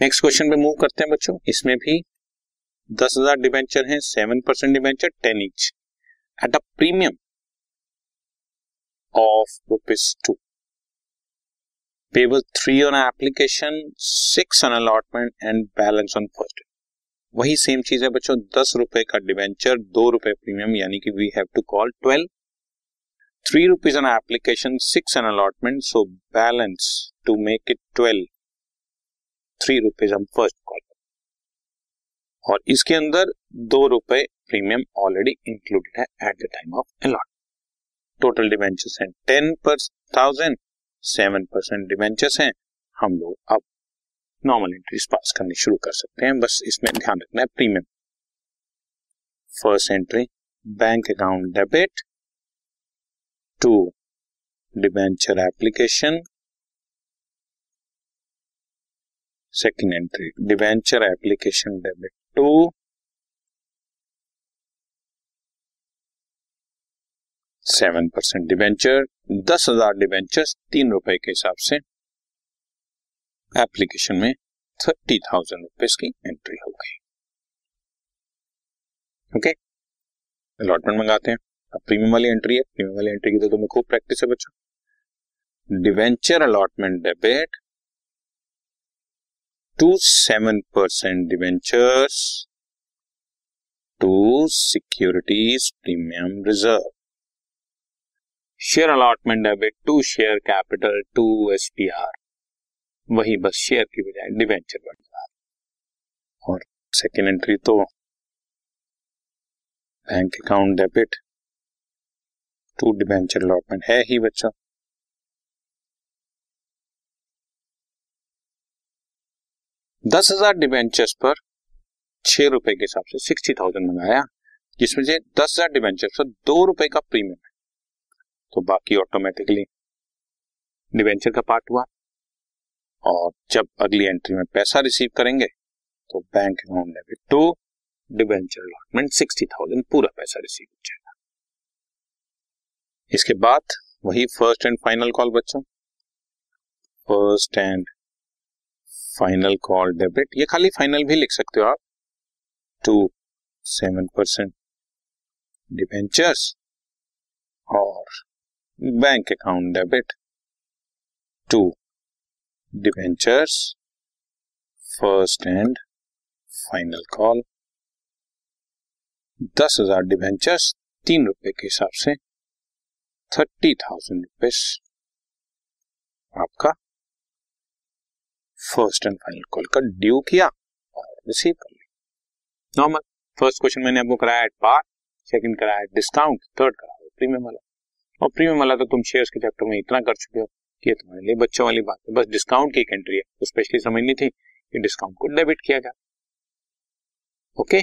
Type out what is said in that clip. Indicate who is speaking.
Speaker 1: Next question पे move करते हैं बच्चों। इसमें भी दस हज़ार डिवेंचर है seven percent debenture ten each at a premium of rupees two payable three on application six on allotment and balance on first वही सेम चीज़ है बच्चों, दस रुपए का डिवेंचर दो रुपए प्रीमियम यानी कि we have to call twelve three rupees on application six on allotment so balance to make it twelve three rupees हम फ़र्स्ट कॉल और इसके अंदर दो रुपए प्रीमियम ऑलरेडी इंक्लूडेड है at the time of allot total debentures हैं ten पर thousand seven percent debentures हैं। हम लोग अब नॉर्मल एंट्रीज पास करनी शुरू कर सकते हैं। बस इसमें ध्यान रखना है premium first entry bank account debit to debenture application second entry debenture application debit to seven percent debenture दस हज़ार डिवेंचर तीन रुपए के हिसाब से एप्लीकेशन में थर्टी थाउज़ेंड रुपीज़ की एंट्री हो गई। ओके अलॉटमेंट मंगाते हैं। अब प्रीमियम वाली एंट्री है। प्रीमियम वाली एंट्री की तो तुम्हें खूब प्रैक्टिस है बच्चों। Debenture allotment debit to seven percent debentures to securities premium reserve share allotment debit to share capital to S P R वही बस शेयर की बजाय डिवेंचर बन रहा है। और सेकेंड एंट्री तो bank account debit to debenture allotment है ही बच्चा। दस हज़ार डिवेंचर्स पर छह रुपए के हिसाब से सिक्सटी थाउज़ेंड मंगाया, जिसमें से दस हज़ार डिवेंचर्स पर दो रुपए का प्रीमियम है। तो बाकी ऑटोमेटिकली डिवेंचर का पार्ट हुआ। और जब अगली एंट्री में पैसा रिसीव करेंगे तो bank account debit to debenture allotment sixty thousand पूरा पैसा रिसीव हो जाएगा। इसके बाद वही फ़र्स्ट एंड फाइनल कॉल बच्चों। First and final call debit ये खाली फाइनल भी लिख सकते हो आप. टू सेवन परसेंट डिबेंचर्स और bank account debit to debentures first and final call दस हज़ार डिवेंचर्स तीन रुपए के हिसाब से थर्टी थाउज़ेंड रुपीज़ आपका फ़र्स्ट एंड फाइनल कॉल का ड्यू किया और रिसीव कर लिया। नॉर्मल फ़र्स्ट क्वेश्चन मैंने आपको कराया एट पार सेकंड कराया एट डिस्काउंट थर्ड कराया प्रीमियम वाला। और प्रीमियम वाला तो तुम शेयर्स के चैप्टर में इतना कर चुके हो ये तुम्हारे लिए बच्चों वाली बात है। बस डिस्काउंट की एक एंट्री है। तो स्पेशली समझनी थी कि डिस्काउंट को डेबिट किया जाए। Okay